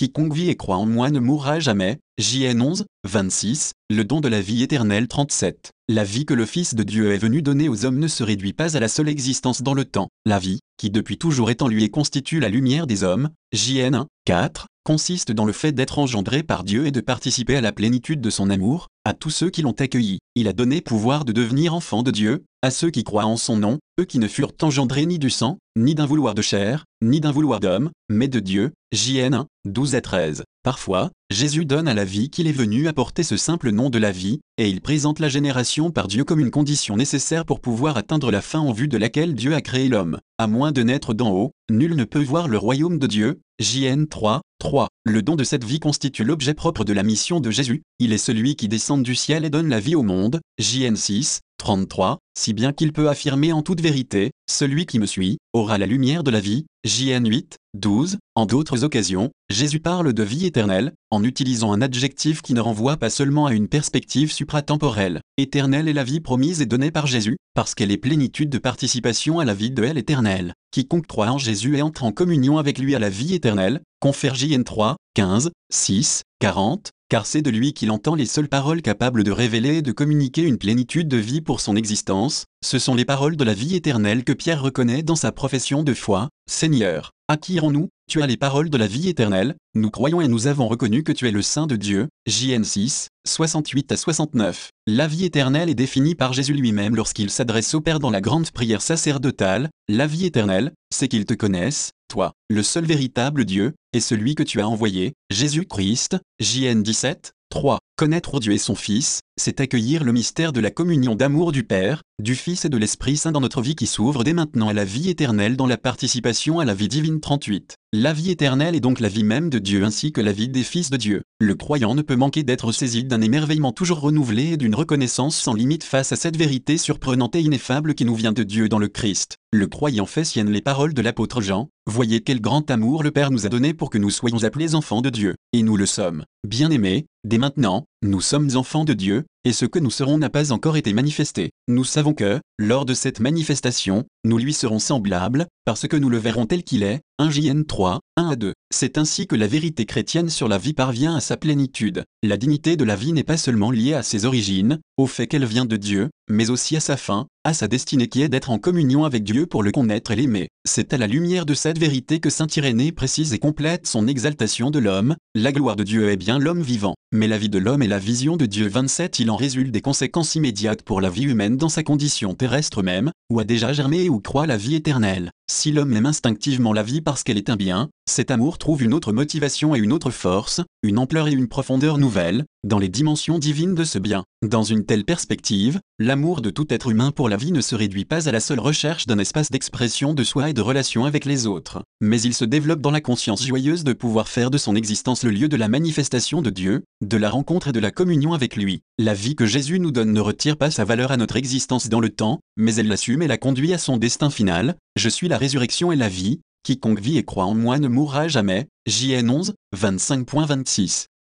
quiconque vit et croit en moi ne mourra jamais. JN 11, 26, le don de la vie éternelle 37. La vie que le Fils de Dieu est venu donner aux hommes ne se réduit pas à la seule existence dans le temps. La vie, qui depuis toujours est en lui et constitue la lumière des hommes, JN 1, 4, consiste dans le fait d'être engendré par Dieu et de participer à la plénitude de son amour, à tous ceux qui l'ont accueilli. Il a donné pouvoir de devenir enfants de Dieu, à ceux qui croient en son nom, eux qui ne furent engendrés ni du sang, ni d'un vouloir de chair, ni d'un vouloir d'homme, mais de Dieu. JN 1, 12 à 13. Parfois, Jésus donne à la vie qu'il est venu apporter ce simple nom de la vie, et il présente la génération par Dieu comme une condition nécessaire pour pouvoir atteindre la fin en vue de laquelle Dieu a créé l'homme. À moins de naître d'en haut, nul ne peut voir le royaume de Dieu. JN 3, 3. Le don de cette vie constitue l'objet propre de la mission de Jésus. Il est celui qui descend du ciel et donne la vie au monde. JN 6, 33, si bien qu'il peut affirmer en toute vérité, celui qui me suit, aura la lumière de la vie, JN 8, 12, en d'autres occasions, Jésus parle de vie éternelle, en utilisant un adjectif qui ne renvoie pas seulement à une perspective supratemporelle. Éternelle est la vie promise et donnée par Jésus, parce qu'elle est plénitude de participation à la vie de elle éternelle. Quiconque croit en Jésus et entre en communion avec lui à la vie éternelle, confère JN 3, 15, 6, 40, car c'est de lui qu'il entend les seules paroles capables de révéler et de communiquer une plénitude de vie pour son existence, ce sont les paroles de la vie éternelle que Pierre reconnaît dans sa profession de foi, Seigneur, acquirons-nous, tu as les paroles de la vie éternelle, nous croyons et nous avons reconnu que tu es le Saint de Dieu, JN 6, 68 à 69. La vie éternelle est définie par Jésus lui-même lorsqu'il s'adresse au Père dans la grande prière sacerdotale, la vie éternelle, c'est qu'ils te connaissent, toi, le seul véritable Dieu, et celui que tu as envoyé, Jésus-Christ, JN 17, 3. Connaître Dieu et son Fils, c'est accueillir le mystère de la communion d'amour du Père, du Fils et de l'Esprit Saint dans notre vie qui s'ouvre dès maintenant à la vie éternelle dans la participation à la vie divine 38. La vie éternelle est donc la vie même de Dieu ainsi que la vie des fils de Dieu. Le croyant ne peut manquer d'être saisi d'un émerveillement toujours renouvelé et d'une reconnaissance sans limite face à cette vérité surprenante et ineffable qui nous vient de Dieu dans le Christ. Le croyant fait sienne les paroles de l'apôtre Jean, Voyez quel grand amour le Père nous a donné pour que nous soyons appelés enfants de Dieu, et nous le sommes. Bien-aimés, dès maintenant, nous sommes enfants de Dieu, et ce que nous serons n'a pas encore été manifesté. Nous savons que, lors de cette manifestation, nous lui serons semblables, parce que nous le verrons tel qu'il est. 1 JN 3, 1 à 2. C'est ainsi que la vérité chrétienne sur la vie parvient à sa plénitude. La dignité de la vie n'est pas seulement liée à ses origines, au fait qu'elle vient de Dieu, mais aussi à sa fin, à sa destinée qui est d'être en communion avec Dieu pour le connaître et l'aimer. C'est à la lumière de cette vérité que saint Irénée précise et complète son exaltation de l'homme, la gloire de Dieu est bien l'homme vivant, mais la vie de l'homme est la vision de Dieu 27 il en résulte des conséquences immédiates pour la vie humaine dans sa condition terrestre même, où a déjà germé ou croit la vie éternelle. Si l'homme aime instinctivement la vie parce qu'elle est un bien, cet amour trouve une autre motivation et une autre force, une ampleur et une profondeur nouvelles, dans les dimensions divines de ce bien. Dans une telle perspective, l'amour de tout être humain pour la vie ne se réduit pas à la seule recherche d'un espace d'expression de soi et de relation avec les autres, mais il se développe dans la conscience joyeuse de pouvoir faire de son existence le lieu de la manifestation de Dieu, de la rencontre et de la communion avec lui. La vie que Jésus nous donne ne retire pas sa valeur à notre existence dans le temps, mais elle l'assume et la conduit à son destin final. Je suis la résurrection et la vie, quiconque vit et croit en moi ne mourra jamais. JN 11, 25.26.